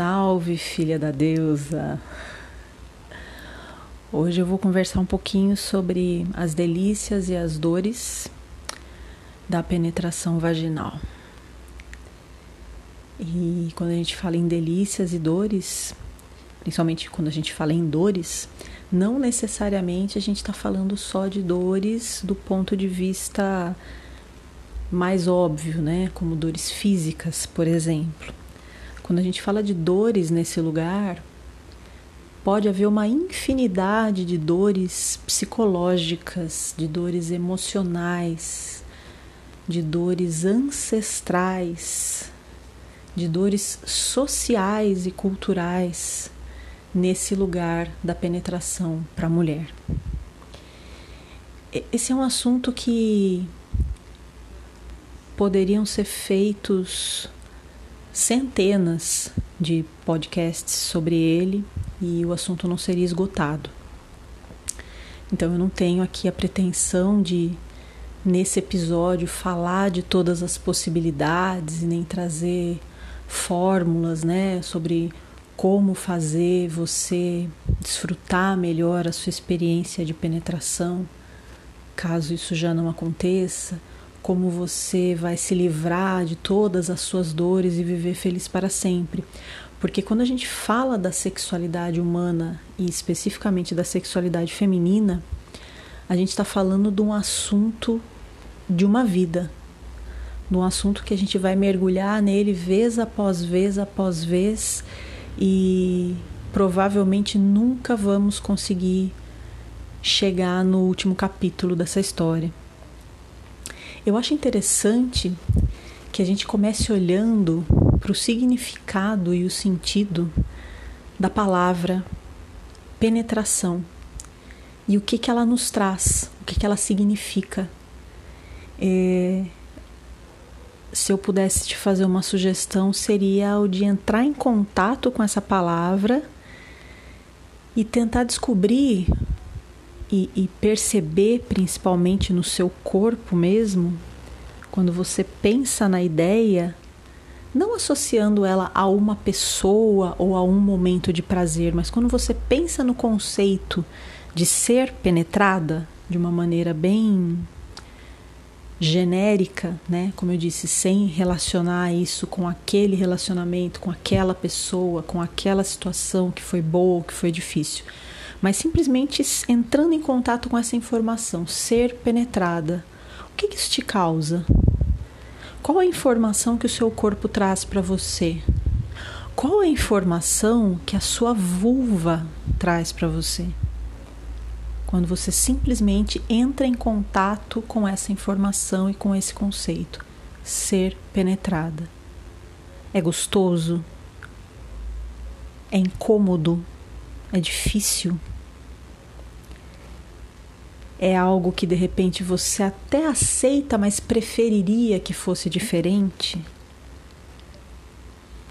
Salve, filha da deusa! Hoje eu vou conversar um pouquinho sobre as delícias e as dores da penetração vaginal. E quando a gente fala em delícias e dores, principalmente quando a gente fala em dores, não necessariamente a gente está falando só de dores do ponto de vista mais óbvio, né? Como dores físicas, por exemplo. Quando a gente fala de dores nesse lugar, pode haver uma infinidade de dores psicológicas, de dores emocionais, de dores ancestrais, de dores sociais e culturais nesse lugar da penetração para a mulher. Esse é um assunto que poderiam ser feitos centenas de podcasts sobre ele e o assunto não seria esgotado. Então eu não tenho aqui a pretensão de nesse episódio falar de todas as possibilidades e nem trazer fórmulas, né, sobre como fazer você desfrutar melhor a sua experiência de penetração, caso isso já não aconteça como você vai se livrar de todas as suas dores e viver feliz para sempre. Porque quando a gente fala da sexualidade humana e especificamente da sexualidade feminina, a gente está falando de um assunto de uma vida, de um assunto que a gente vai mergulhar nele vez após vez após vez e provavelmente nunca vamos conseguir chegar no último capítulo dessa história. Eu acho interessante que a gente comece olhando para o significado e o sentido da palavra penetração e o que, que ela nos traz, o que, que ela significa. É, se eu pudesse te fazer uma sugestão, seria o de entrar em contato com essa palavra e tentar descobrir e, e perceber, principalmente no seu corpo mesmo, quando você pensa na ideia, não associando ela a uma pessoa ou a um momento de prazer, mas quando você pensa no conceito de ser penetrada de uma maneira bem genérica, né? Como eu disse, sem relacionar isso com aquele relacionamento, com aquela pessoa, com aquela situação que foi boa ou que foi difícil mas simplesmente entrando em contato com essa informação, ser penetrada. O que, isso te causa? Qual a informação que o seu corpo traz para você? Qual a informação que a sua vulva traz para você? Quando você simplesmente entra em contato com essa informação e com esse conceito, ser penetrada. É gostoso? É incômodo? É difícil? É algo que de repente você até aceita, mas preferiria que fosse diferente?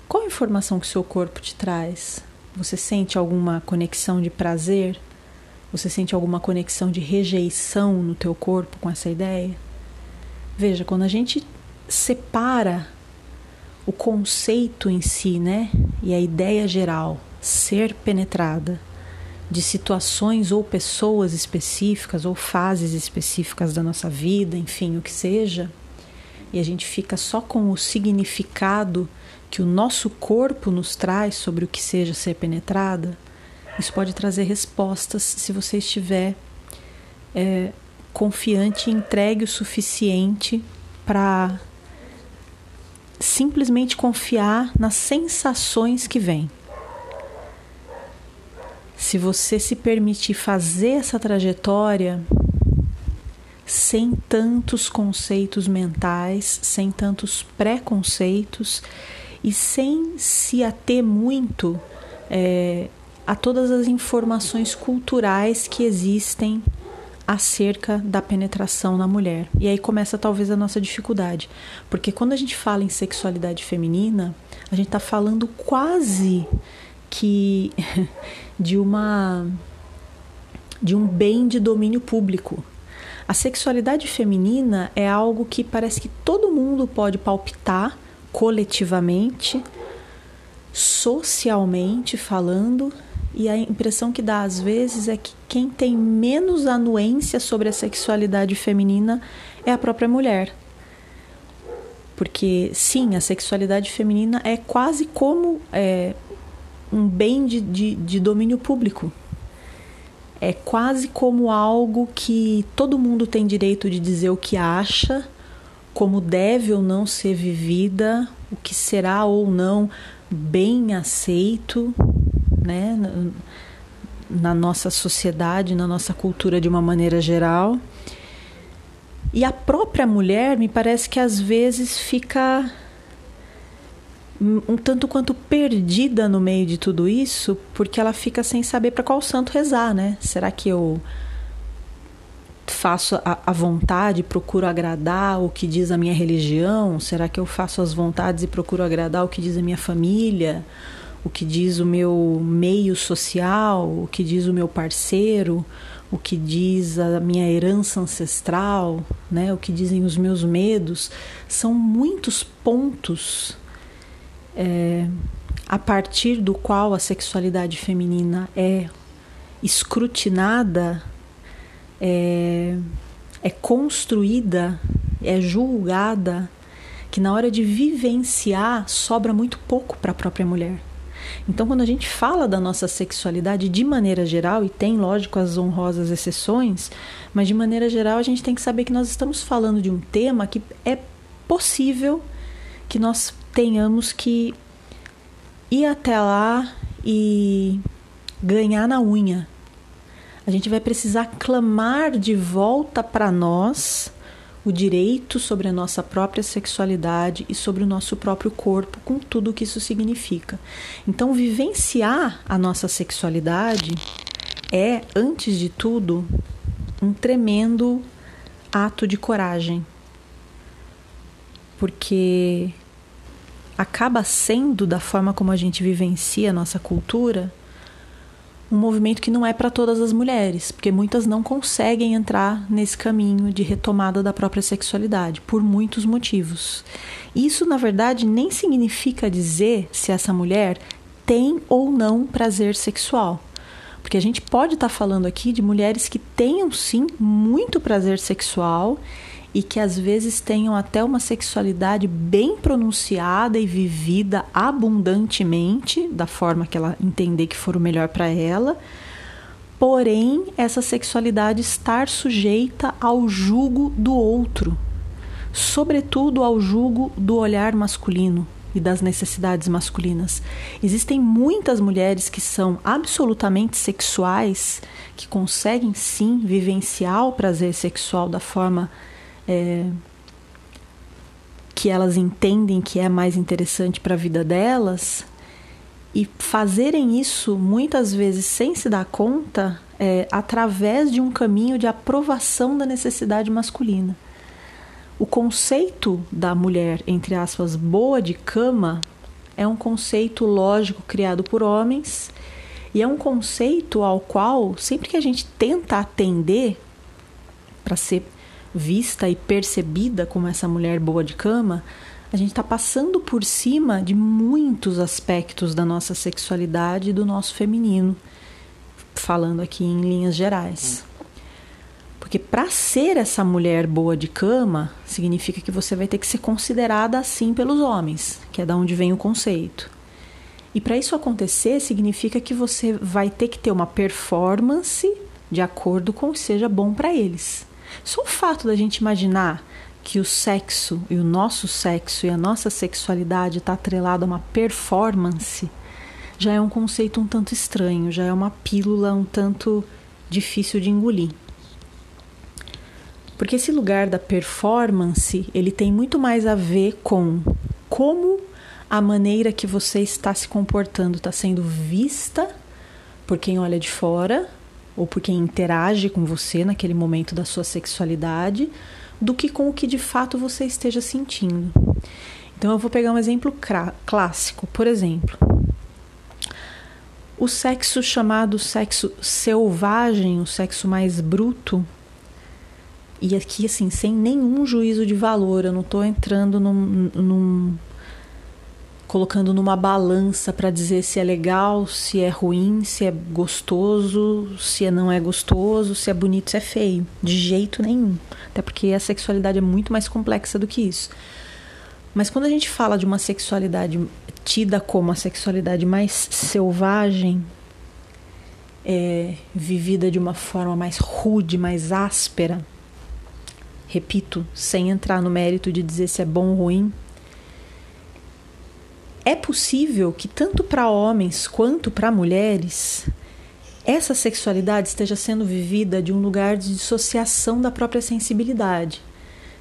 Qual a informação que seu corpo te traz? Você sente alguma conexão de prazer? Você sente alguma conexão de rejeição no teu corpo com essa ideia? Veja, quando a gente separa o conceito em si, né, e a ideia geral ser penetrada de situações ou pessoas específicas ou fases específicas da nossa vida, enfim, o que seja, e a gente fica só com o significado que o nosso corpo nos traz sobre o que seja ser penetrada, isso pode trazer respostas se você estiver é, confiante e entregue o suficiente para simplesmente confiar nas sensações que vêm. Se você se permitir fazer essa trajetória sem tantos conceitos mentais, sem tantos preconceitos e sem se ater muito é, a todas as informações culturais que existem acerca da penetração na mulher. E aí começa talvez a nossa dificuldade, porque quando a gente fala em sexualidade feminina, a gente está falando quase que de uma de um bem de domínio público. A sexualidade feminina é algo que parece que todo mundo pode palpitar coletivamente, socialmente falando, e a impressão que dá às vezes é que quem tem menos anuência sobre a sexualidade feminina é a própria mulher. Porque, sim, a sexualidade feminina é quase como é, um bem de, de, de domínio público. É quase como algo que todo mundo tem direito de dizer o que acha, como deve ou não ser vivida, o que será ou não bem aceito, né, na nossa sociedade, na nossa cultura de uma maneira geral. E a própria mulher me parece que às vezes fica um tanto quanto perdida no meio de tudo isso, porque ela fica sem saber para qual santo rezar, né? Será que eu faço a, a vontade, procuro agradar o que diz a minha religião? Será que eu faço as vontades e procuro agradar o que diz a minha família? O que diz o meu meio social? O que diz o meu parceiro? o que diz a minha herança ancestral, né, o que dizem os meus medos, são muitos pontos é, a partir do qual a sexualidade feminina é escrutinada, é, é construída, é julgada, que na hora de vivenciar sobra muito pouco para a própria mulher. Então, quando a gente fala da nossa sexualidade de maneira geral, e tem, lógico, as honrosas exceções, mas de maneira geral a gente tem que saber que nós estamos falando de um tema que é possível que nós tenhamos que ir até lá e ganhar na unha. A gente vai precisar clamar de volta para nós o direito sobre a nossa própria sexualidade e sobre o nosso próprio corpo, com tudo o que isso significa. Então, vivenciar a nossa sexualidade é, antes de tudo, um tremendo ato de coragem. Porque acaba sendo, da forma como a gente vivencia a nossa cultura, um movimento que não é para todas as mulheres, porque muitas não conseguem entrar nesse caminho de retomada da própria sexualidade, por muitos motivos. Isso, na verdade, nem significa dizer se essa mulher tem ou não prazer sexual. Porque a gente pode estar tá falando aqui de mulheres que tenham sim muito prazer sexual e que às vezes tenham até uma sexualidade bem pronunciada e vivida abundantemente, da forma que ela entender que for o melhor para ela. Porém, essa sexualidade estar sujeita ao jugo do outro, sobretudo ao jugo do olhar masculino e das necessidades masculinas. Existem muitas mulheres que são absolutamente sexuais, que conseguem sim vivenciar o prazer sexual da forma é, que elas entendem que é mais interessante para a vida delas e fazerem isso muitas vezes sem se dar conta é, através de um caminho de aprovação da necessidade masculina. O conceito da mulher, entre aspas, boa de cama, é um conceito lógico criado por homens e é um conceito ao qual, sempre que a gente tenta atender para ser vista e percebida como essa mulher boa de cama, a gente está passando por cima de muitos aspectos da nossa sexualidade e do nosso feminino, falando aqui em linhas gerais. Porque para ser essa mulher boa de cama, significa que você vai ter que ser considerada assim pelos homens, que é da onde vem o conceito. E para isso acontecer, significa que você vai ter que ter uma performance de acordo com o que seja bom para eles. Só o fato da gente imaginar que o sexo e o nosso sexo e a nossa sexualidade está atrelado a uma performance já é um conceito um tanto estranho, já é uma pílula um tanto difícil de engolir. Porque esse lugar da performance, ele tem muito mais a ver com como a maneira que você está se comportando está sendo vista por quem olha de fora ou por quem interage com você naquele momento da sua sexualidade, do que com o que de fato você esteja sentindo. Então eu vou pegar um exemplo clássico, por exemplo, o sexo chamado sexo selvagem, o sexo mais bruto, e aqui assim, sem nenhum juízo de valor, eu não estou entrando num, num colocando numa balança para dizer se é legal, se é ruim, se é gostoso, se não é gostoso, se é bonito, se é feio. De jeito nenhum. Até porque a sexualidade é muito mais complexa do que isso. Mas quando a gente fala de uma sexualidade tida como a sexualidade mais selvagem, é, vivida de uma forma mais rude, mais áspera, repito, sem entrar no mérito de dizer se é bom ou ruim, é possível que tanto para homens quanto para mulheres essa sexualidade esteja sendo vivida de um lugar de dissociação da própria sensibilidade.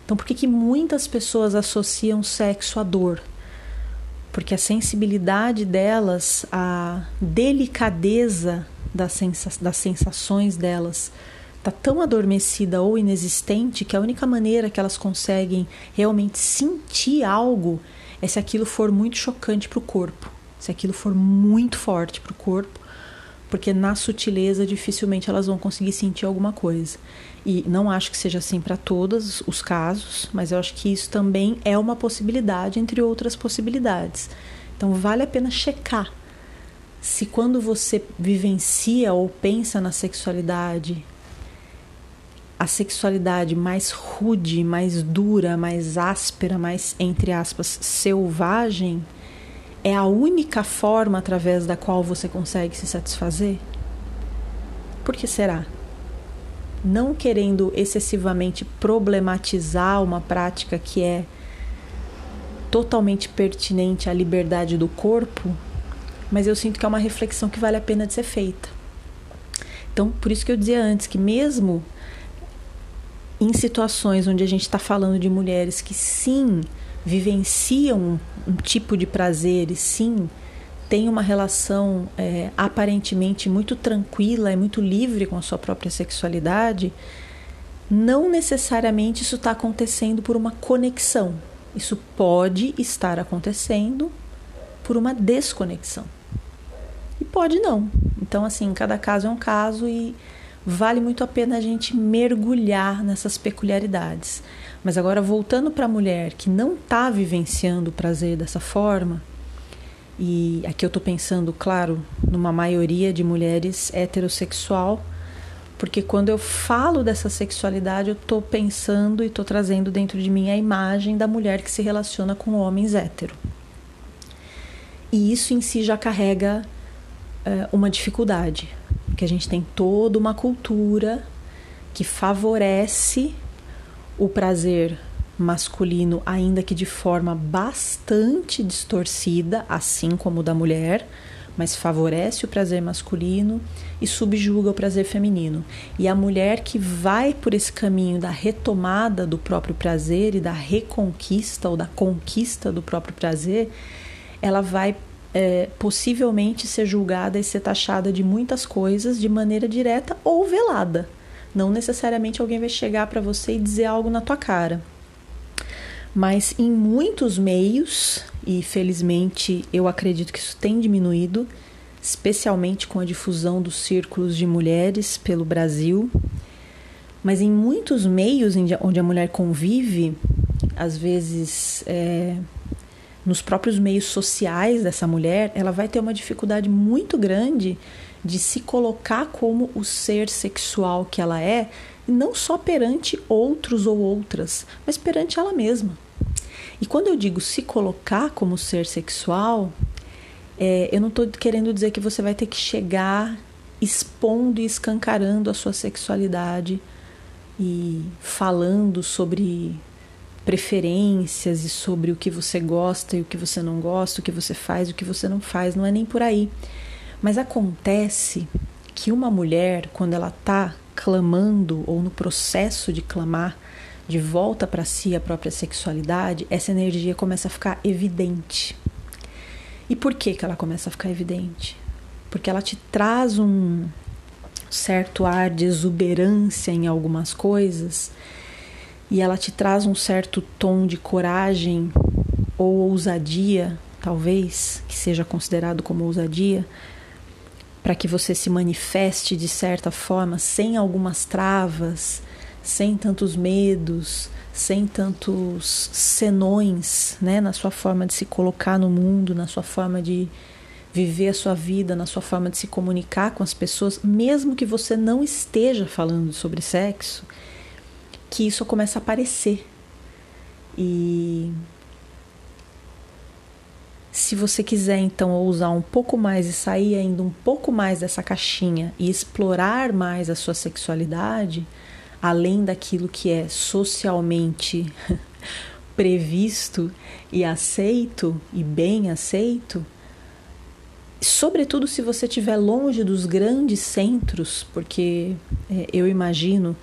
Então, por que, que muitas pessoas associam sexo à dor? Porque a sensibilidade delas, a delicadeza das, sensa das sensações delas, está tão adormecida ou inexistente que a única maneira que elas conseguem realmente sentir algo é se aquilo for muito chocante para o corpo, se aquilo for muito forte para o corpo, porque na sutileza dificilmente elas vão conseguir sentir alguma coisa. E não acho que seja assim para todos os casos, mas eu acho que isso também é uma possibilidade entre outras possibilidades. Então vale a pena checar se quando você vivencia ou pensa na sexualidade a sexualidade mais rude, mais dura, mais áspera, mais, entre aspas, selvagem, é a única forma através da qual você consegue se satisfazer? Por que será? Não querendo excessivamente problematizar uma prática que é totalmente pertinente à liberdade do corpo, mas eu sinto que é uma reflexão que vale a pena de ser feita. Então, por isso que eu dizia antes que mesmo em situações onde a gente está falando de mulheres que sim vivenciam um, tipo de prazer e sim têm uma relação é, aparentemente muito tranquila e muito livre com a sua própria sexualidade, não necessariamente isso está acontecendo por uma conexão. Isso pode estar acontecendo por uma desconexão. E pode não. Então, assim, cada caso é um caso e vale muito a pena a gente mergulhar nessas peculiaridades. Mas agora, voltando para a mulher que não está vivenciando o prazer dessa forma, e aqui eu estou pensando, claro, numa maioria de mulheres heterossexual, porque quando eu falo dessa sexualidade, eu estou pensando e estou trazendo dentro de mim a imagem da mulher que se relaciona com homens hétero. E isso em si já carrega uh, uma dificuldade, que a gente tem toda uma cultura que favorece o prazer masculino, ainda que de forma bastante distorcida, assim como o da mulher, mas favorece o prazer masculino e subjuga o prazer feminino. E a mulher que vai por esse caminho da retomada do próprio prazer e da reconquista ou da conquista do próprio prazer, ela vai é, possivelmente ser julgada e ser taxada de muitas coisas de maneira direta ou velada. Não necessariamente alguém vai chegar para você e dizer algo na tua cara. Mas em muitos meios, e felizmente eu acredito que isso tem diminuído, especialmente com a difusão dos círculos de mulheres pelo Brasil, mas em muitos meios onde a mulher convive, às vezes é, nos próprios meios sociais dessa mulher, ela vai ter uma dificuldade muito grande de se colocar como o ser sexual que ela é, não só perante outros ou outras, mas perante ela mesma. E quando eu digo se colocar como ser sexual, é, eu não estou querendo dizer que você vai ter que chegar expondo e escancarando a sua sexualidade e falando sobre preferências e sobre o que você gosta e o que você não gosta, o que você faz e o que você não faz, não é nem por aí. Mas acontece que uma mulher, quando ela está clamando ou no processo de clamar de volta para si a própria sexualidade, essa energia começa a ficar evidente. E por que, que ela começa a ficar evidente? Porque ela te traz um certo ar de exuberância em algumas coisas e ela te traz um certo tom de coragem ou ousadia, talvez, que seja considerado como ousadia, para que você se manifeste de certa forma, sem algumas travas, sem tantos medos, sem tantos senões, né, na sua forma de se colocar no mundo, na sua forma de viver a sua vida, na sua forma de se comunicar com as pessoas, mesmo que você não esteja falando sobre sexo, que isso começa a aparecer. E se você quiser então ousar um pouco mais e sair ainda um pouco mais dessa caixinha e explorar mais a sua sexualidade, além daquilo que é socialmente previsto e aceito e bem aceito, sobretudo se você estiver longe dos grandes centros, porque é, eu imagino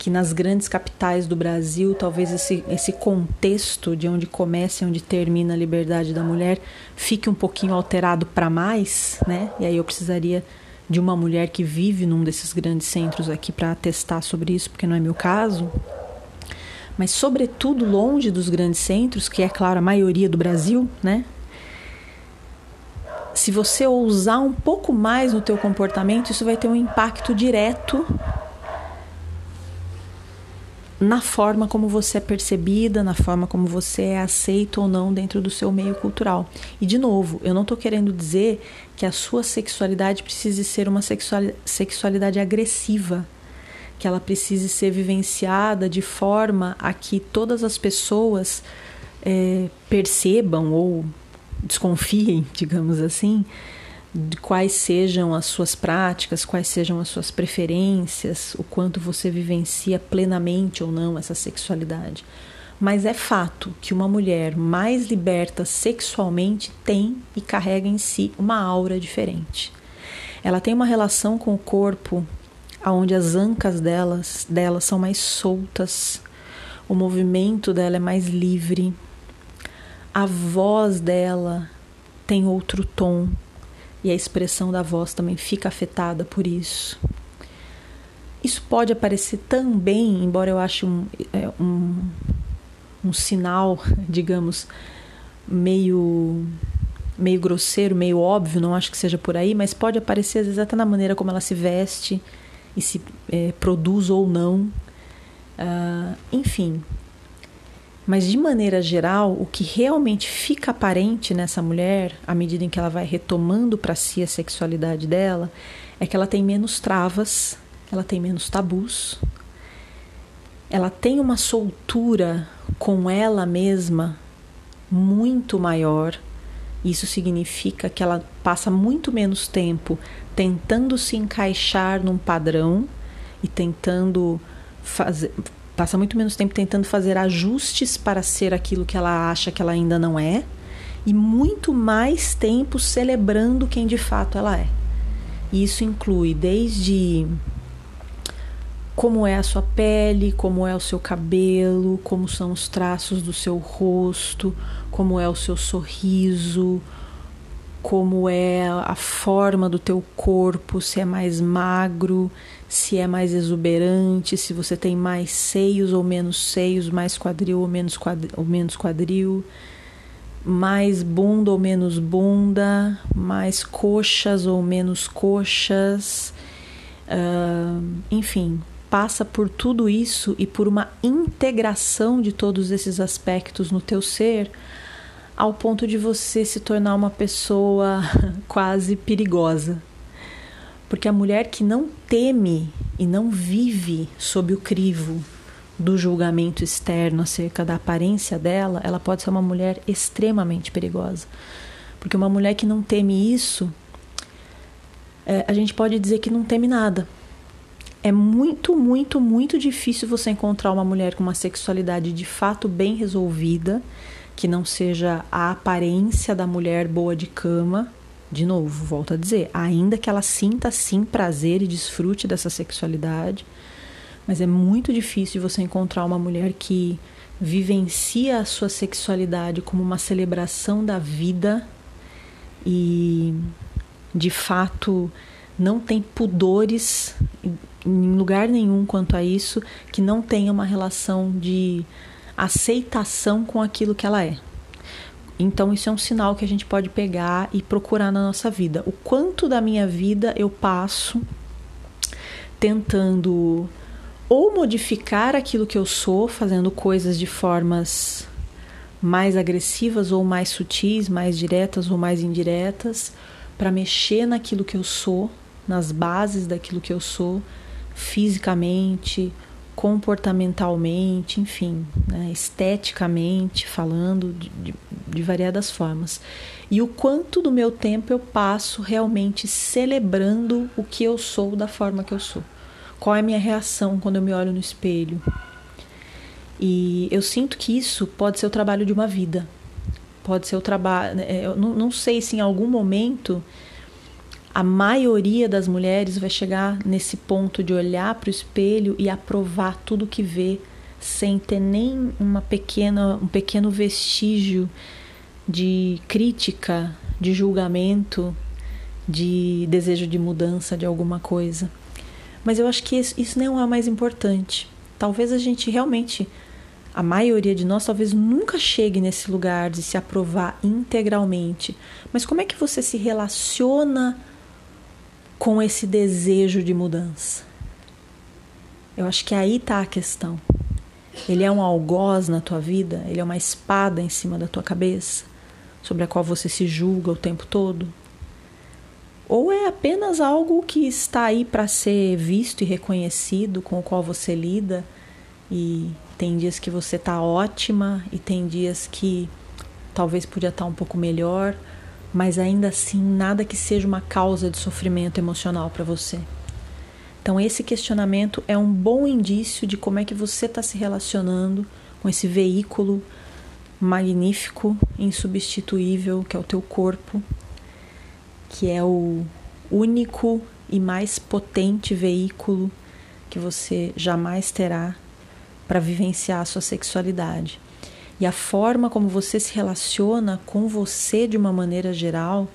que nas grandes capitais do Brasil, talvez esse, esse contexto de onde começa e onde termina a liberdade da mulher fique um pouquinho alterado para mais, né? E aí eu precisaria de uma mulher que vive num desses grandes centros aqui para atestar sobre isso, porque não é meu caso. Mas sobretudo longe dos grandes centros, que é claro a maioria do Brasil, né? Se você ousar um pouco mais no teu comportamento, isso vai ter um impacto direto na forma como você é percebida, na forma como você é aceito ou não dentro do seu meio cultural. E de novo, eu não estou querendo dizer que a sua sexualidade precise ser uma sexualidade agressiva, que ela precise ser vivenciada de forma a que todas as pessoas é, percebam ou desconfiem, digamos assim, de quais sejam as suas práticas, quais sejam as suas preferências, o quanto você vivencia plenamente ou não essa sexualidade. Mas é fato que uma mulher mais liberta sexualmente tem e carrega em si uma aura diferente. Ela tem uma relação com o corpo onde as ancas delas, delas são mais soltas, o movimento dela é mais livre, a voz dela tem outro tom, e a expressão da voz também fica afetada por isso. Isso pode aparecer também, embora eu ache um, é, um, um sinal, digamos, meio meio grosseiro, meio óbvio, não acho que seja por aí, mas pode aparecer às vezes até na maneira como ela se veste e se é, produz ou não. Uh, enfim, mas de maneira geral, o que realmente fica aparente nessa mulher, à medida em que ela vai retomando para si a sexualidade dela, é que ela tem menos travas, ela tem menos tabus, ela tem uma soltura com ela mesma muito maior. Isso significa que ela passa muito menos tempo tentando se encaixar num padrão e tentando fazer, passa muito menos tempo tentando fazer ajustes para ser aquilo que ela acha que ela ainda não é e muito mais tempo celebrando quem de fato ela é. E isso inclui desde como é a sua pele, como é o seu cabelo, como são os traços do seu rosto, como é o seu sorriso, como é a forma do teu corpo, se é mais magro, se é mais exuberante, se você tem mais seios ou menos seios, mais quadril ou menos quadril, ou menos quadril mais bunda ou menos bunda, mais coxas ou menos coxas, uh, enfim, passa por tudo isso e por uma integração de todos esses aspectos no teu ser ao ponto de você se tornar uma pessoa quase perigosa. Porque a mulher que não teme e não vive sob o crivo do julgamento externo acerca da aparência dela, ela pode ser uma mulher extremamente perigosa. Porque uma mulher que não teme isso, é, a gente pode dizer que não teme nada. É muito, muito, muito difícil você encontrar uma mulher com uma sexualidade de fato bem resolvida que não seja a aparência da mulher boa de cama. De novo, volto a dizer, ainda que ela sinta sim prazer e desfrute dessa sexualidade, mas é muito difícil você encontrar uma mulher que vivencia a sua sexualidade como uma celebração da vida e de fato não tem pudores em lugar nenhum quanto a isso, que não tenha uma relação de aceitação com aquilo que ela é. Então, isso é um sinal que a gente pode pegar e procurar na nossa vida. O quanto da minha vida eu passo tentando ou modificar aquilo que eu sou, fazendo coisas de formas mais agressivas ou mais sutis, mais diretas ou mais indiretas, para mexer naquilo que eu sou, nas bases daquilo que eu sou, fisicamente, comportamentalmente, enfim, né, esteticamente falando, de, de, variadas formas. E o quanto do meu tempo eu passo realmente celebrando o que eu sou da forma que eu sou. Qual é a minha reação quando eu me olho no espelho? E eu sinto que isso pode ser o trabalho de uma vida. Pode ser o trabalho. Né, eu não, não sei se em algum momento a maioria das mulheres vai chegar nesse ponto de olhar para o espelho e aprovar tudo que vê sem ter nem uma pequena, um pequeno vestígio de crítica, de julgamento, de desejo de mudança de alguma coisa. Mas eu acho que isso, não é o mais importante. Talvez a gente realmente, a maioria de nós, talvez nunca chegue nesse lugar de se aprovar integralmente. Mas como é que você se relaciona com esse desejo de mudança. Eu acho que aí está a questão. Ele é um algoz na tua vida, ele é uma espada em cima da tua cabeça, sobre a qual você se julga o tempo todo. Ou é apenas algo que está aí para ser visto e reconhecido, com o qual você lida, e tem dias que você está ótima e tem dias que talvez podia estar tá um pouco melhor, mas ainda assim nada que seja uma causa de sofrimento emocional para você. Então, esse questionamento é um bom indício de como é que você está se relacionando com esse veículo magnífico, insubstituível, que é o teu corpo, que é o único e mais potente veículo que você jamais terá para vivenciar a sua sexualidade. E a forma como você se relaciona com você de uma maneira geral,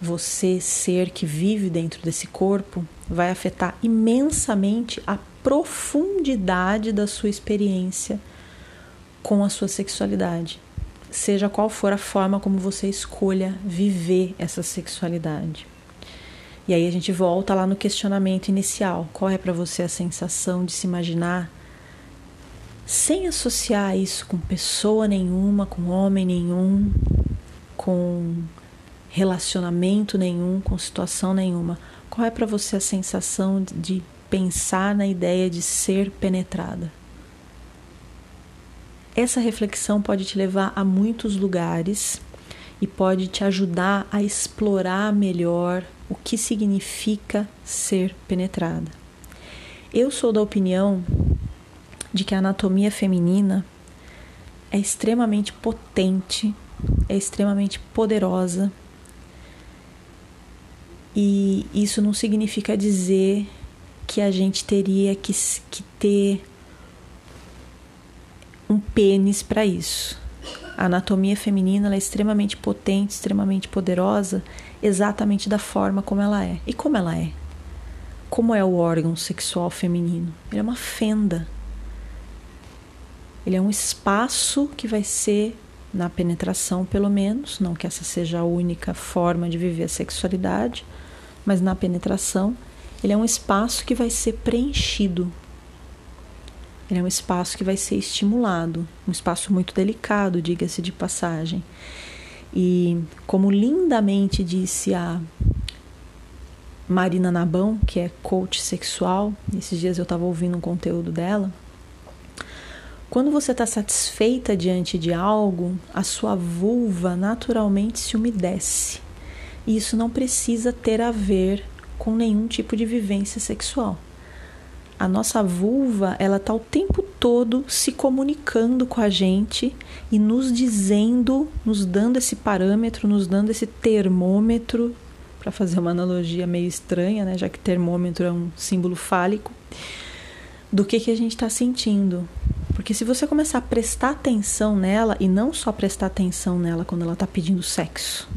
você ser que vive dentro desse corpo, vai afetar imensamente a profundidade da sua experiência com a sua sexualidade. Seja qual for a forma como você escolha viver essa sexualidade. E aí a gente volta lá no questionamento inicial: qual é para você a sensação de se imaginar sem associar isso com pessoa nenhuma, com homem nenhum, com relacionamento nenhum, com situação nenhuma. Qual é para você a sensação de pensar na ideia de ser penetrada? Essa reflexão pode te levar a muitos lugares e pode te ajudar a explorar melhor o que significa ser penetrada. Eu sou da opinião de que a anatomia feminina é extremamente potente, é extremamente poderosa. E isso não significa dizer que a gente teria que, que ter um pênis para isso. A anatomia feminina é extremamente potente, extremamente poderosa, exatamente da forma como ela é. E como ela é? Como é o órgão sexual feminino? Ele é uma fenda ele é um espaço que vai ser na penetração, pelo menos, não que essa seja a única forma de viver a sexualidade, mas na penetração, ele é um espaço que vai ser preenchido. Ele é um espaço que vai ser estimulado, um espaço muito delicado, diga-se de passagem. E como lindamente disse a Marina Nabão, que é coach sexual, esses dias eu estava ouvindo um conteúdo dela, quando você está satisfeita diante de algo, a sua vulva naturalmente se umedece. E isso não precisa ter a ver com nenhum tipo de vivência sexual. A nossa vulva, ela está o tempo todo se comunicando com a gente e nos dizendo, nos dando esse parâmetro, nos dando esse termômetro, para fazer uma analogia meio estranha, né, já que termômetro é um símbolo fálico, do que, que a gente está sentindo. Porque se você começar a prestar atenção nela, e não só prestar atenção nela quando ela está pedindo sexo,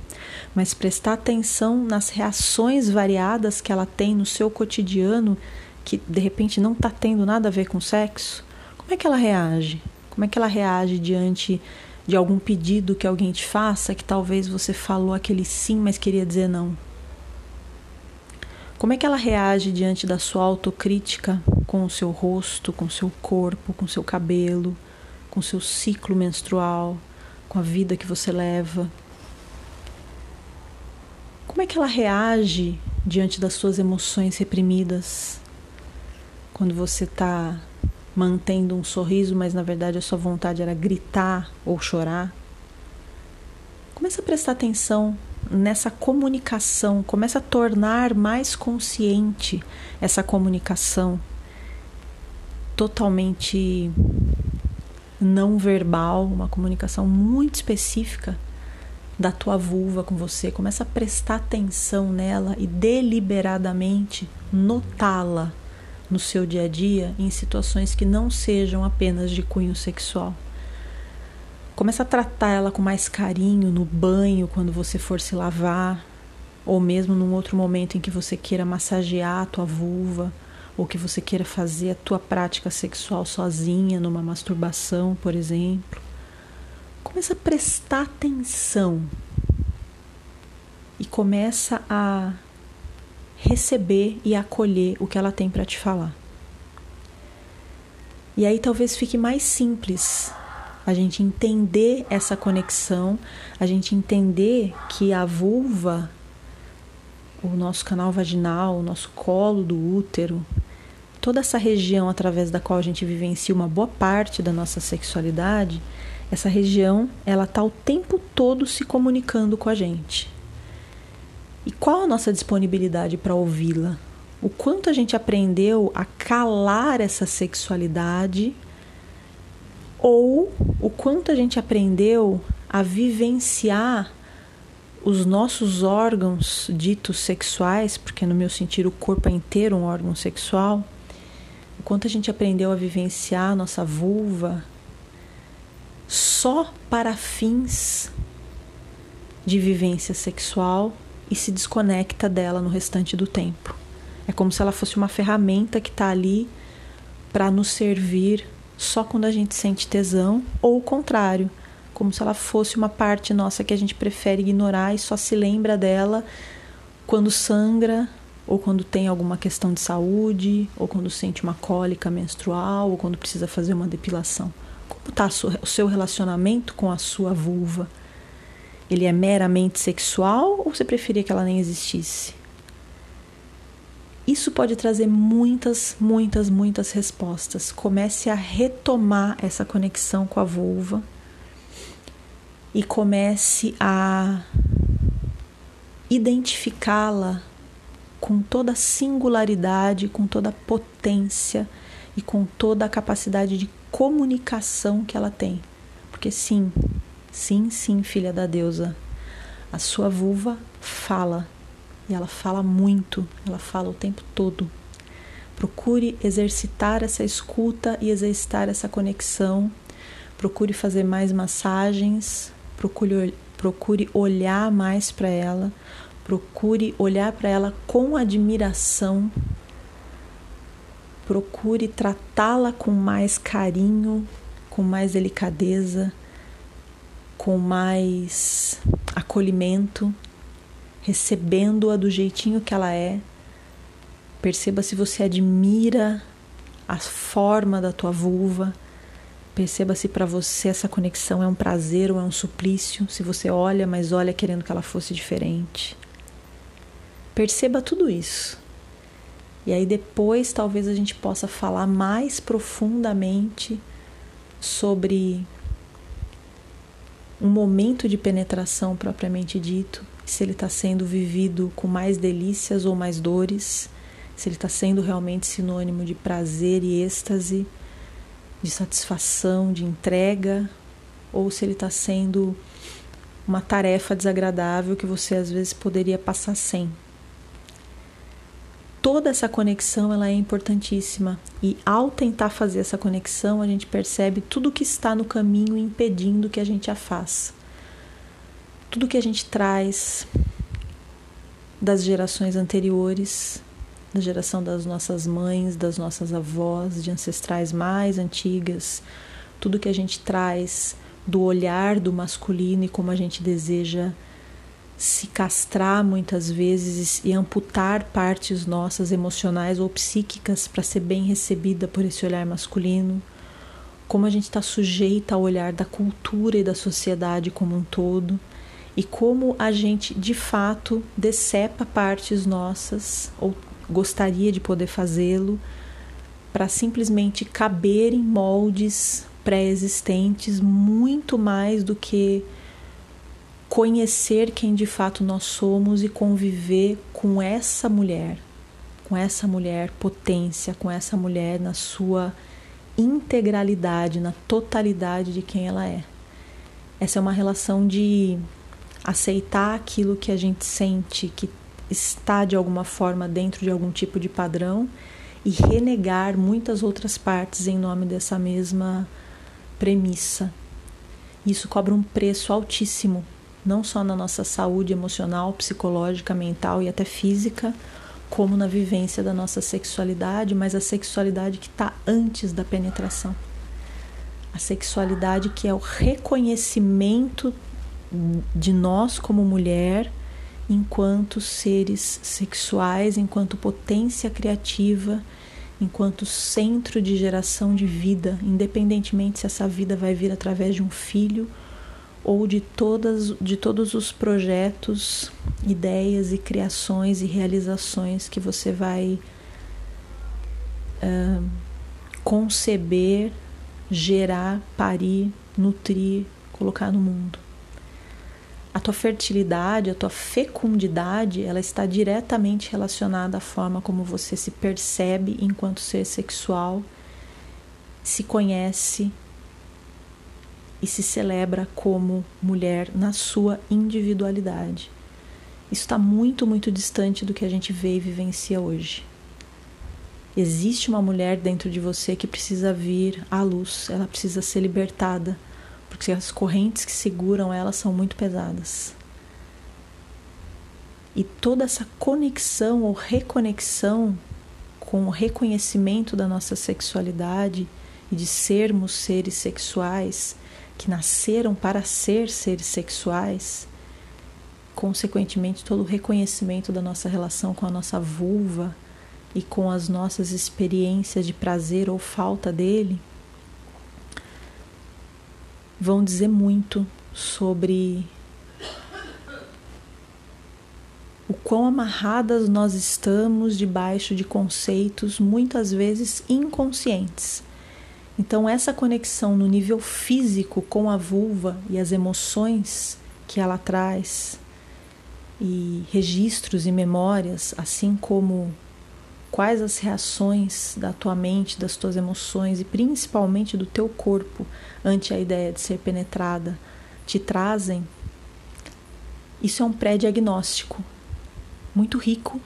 mas prestar atenção nas reações variadas que ela tem no seu cotidiano, que de repente não está tendo nada a ver com sexo, como é que ela reage? Como é que ela reage diante de algum pedido que alguém te faça que talvez você falou aquele sim, mas queria dizer não? Como é que ela reage diante da sua autocrítica com o seu rosto, com o seu corpo, com o seu cabelo, com o seu ciclo menstrual, com a vida que você leva. Como é que ela reage diante das suas emoções reprimidas? Quando você está mantendo um sorriso, mas na verdade a sua vontade era gritar ou chorar? Começa a prestar atenção nessa comunicação, começa a tornar mais consciente essa comunicação totalmente não verbal, uma comunicação muito específica da tua vulva com você. Começa a prestar atenção nela e deliberadamente notá-la no seu dia a dia em situações que não sejam apenas de cunho sexual. Começa a tratar ela com mais carinho no banho, quando você for se lavar, ou mesmo num outro momento em que você queira massagear a tua vulva, ou que você queira fazer a tua prática sexual sozinha, numa masturbação, por exemplo. Começa a prestar atenção e começa a receber e acolher o que ela tem para te falar. E aí talvez fique mais simples a gente entender essa conexão, a gente entender que a vulva, o nosso canal vaginal, o nosso colo do útero, toda essa região através da qual a gente vivencia uma boa parte da nossa sexualidade, essa região ela está o tempo todo se comunicando com a gente. E qual a nossa disponibilidade para ouvi-la? O quanto a gente aprendeu a calar essa sexualidade ou o quanto a gente aprendeu a vivenciar os nossos órgãos ditos sexuais, porque no meu sentido o corpo é inteiro um órgão sexual, o quanto a gente aprendeu a vivenciar a nossa vulva só para fins de vivência sexual e se desconecta dela no restante do tempo. É como se ela fosse uma ferramenta que está ali para nos servir só quando a gente sente tesão, ou o contrário, como se ela fosse uma parte nossa que a gente prefere ignorar e só se lembra dela quando sangra, ou quando tem alguma questão de saúde, ou quando sente uma cólica menstrual, ou quando precisa fazer uma depilação. Como está o seu relacionamento com a sua vulva? Ele é meramente sexual ou você preferia que ela nem existisse? Isso pode trazer muitas, muitas, muitas respostas. Comece a retomar essa conexão com a vulva e comece a identificá-la com toda a singularidade, com toda a potência e com toda a capacidade de comunicação que ela tem. Porque sim, sim, sim, filha da deusa, a sua vulva fala e ela fala muito, ela fala o tempo todo. Procure exercitar essa escuta e exercitar essa conexão. Procure fazer mais massagens, procure, procure olhar mais para ela, procure olhar para ela com admiração, procure tratá-la com mais carinho, com mais delicadeza, com mais acolhimento recebendo-a do jeitinho que ela é. Perceba se você admira a forma da tua vulva. Perceba se para você essa conexão é um prazer ou é um suplício. Se você olha, mas olha querendo que ela fosse diferente. Perceba tudo isso. E aí depois talvez a gente possa falar mais profundamente sobre um momento de penetração propriamente dito, se ele está sendo vivido com mais delícias ou mais dores, se ele está sendo realmente sinônimo de prazer e êxtase, de satisfação, de entrega, ou se ele está sendo uma tarefa desagradável que você às vezes poderia passar sem. Toda essa conexão ela é importantíssima e ao tentar fazer essa conexão a gente percebe tudo que está no caminho impedindo que a gente a faça tudo que a gente traz das gerações anteriores, da geração das nossas mães, das nossas avós, de ancestrais mais antigas, tudo que a gente traz do olhar do masculino e como a gente deseja se castrar muitas vezes e amputar partes nossas emocionais ou psíquicas para ser bem recebida por esse olhar masculino, como a gente está sujeita ao olhar da cultura e da sociedade como um todo, e como a gente de fato decepa partes nossas, ou gostaria de poder fazê-lo, para simplesmente caber em moldes pré-existentes muito mais do que conhecer quem de fato nós somos e conviver com essa mulher, com essa mulher potência, com essa mulher na sua integralidade, na totalidade de quem ela é. Essa é uma relação de aceitar aquilo que a gente sente que está de alguma forma dentro de algum tipo de padrão e renegar muitas outras partes em nome dessa mesma premissa. Isso cobra um preço altíssimo não só na nossa saúde emocional, psicológica, mental e até física, como na vivência da nossa sexualidade, mas a sexualidade que está antes da penetração. A sexualidade que é o reconhecimento de nós como mulher enquanto seres sexuais, enquanto potência criativa, enquanto centro de geração de vida, independentemente se essa vida vai vir através de um filho ou de, todas, de todos os projetos, ideias e criações e realizações que você vai uh, conceber, gerar, parir, nutrir, colocar no mundo. A tua fertilidade, a tua fecundidade, ela está diretamente relacionada à forma como você se percebe enquanto ser sexual, se conhece, e se celebra como mulher na sua individualidade. Isso está muito, muito distante do que a gente vê e vivencia hoje. Existe uma mulher dentro de você que precisa vir à luz, ela precisa ser libertada, porque as correntes que seguram ela são muito pesadas. E toda essa conexão ou reconexão com o reconhecimento da nossa sexualidade e de sermos seres sexuais que nasceram para ser seres sexuais, consequentemente, todo o reconhecimento da nossa relação com a nossa vulva e com as nossas experiências de prazer ou falta dele, vão dizer muito sobre o quão amarradas nós estamos debaixo de conceitos muitas vezes inconscientes. Então, essa conexão no nível físico com a vulva e as emoções que ela traz, e registros e memórias, assim como quais as reações da tua mente, das tuas emoções e principalmente do teu corpo ante a ideia de ser penetrada, te trazem. Isso é um pré-diagnóstico muito rico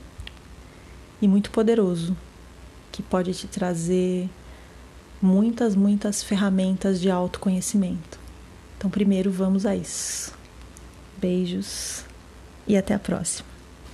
e muito poderoso que pode te trazer muitas, muitas ferramentas de autoconhecimento. Então, primeiro vamos a isso. Beijos e até a próxima.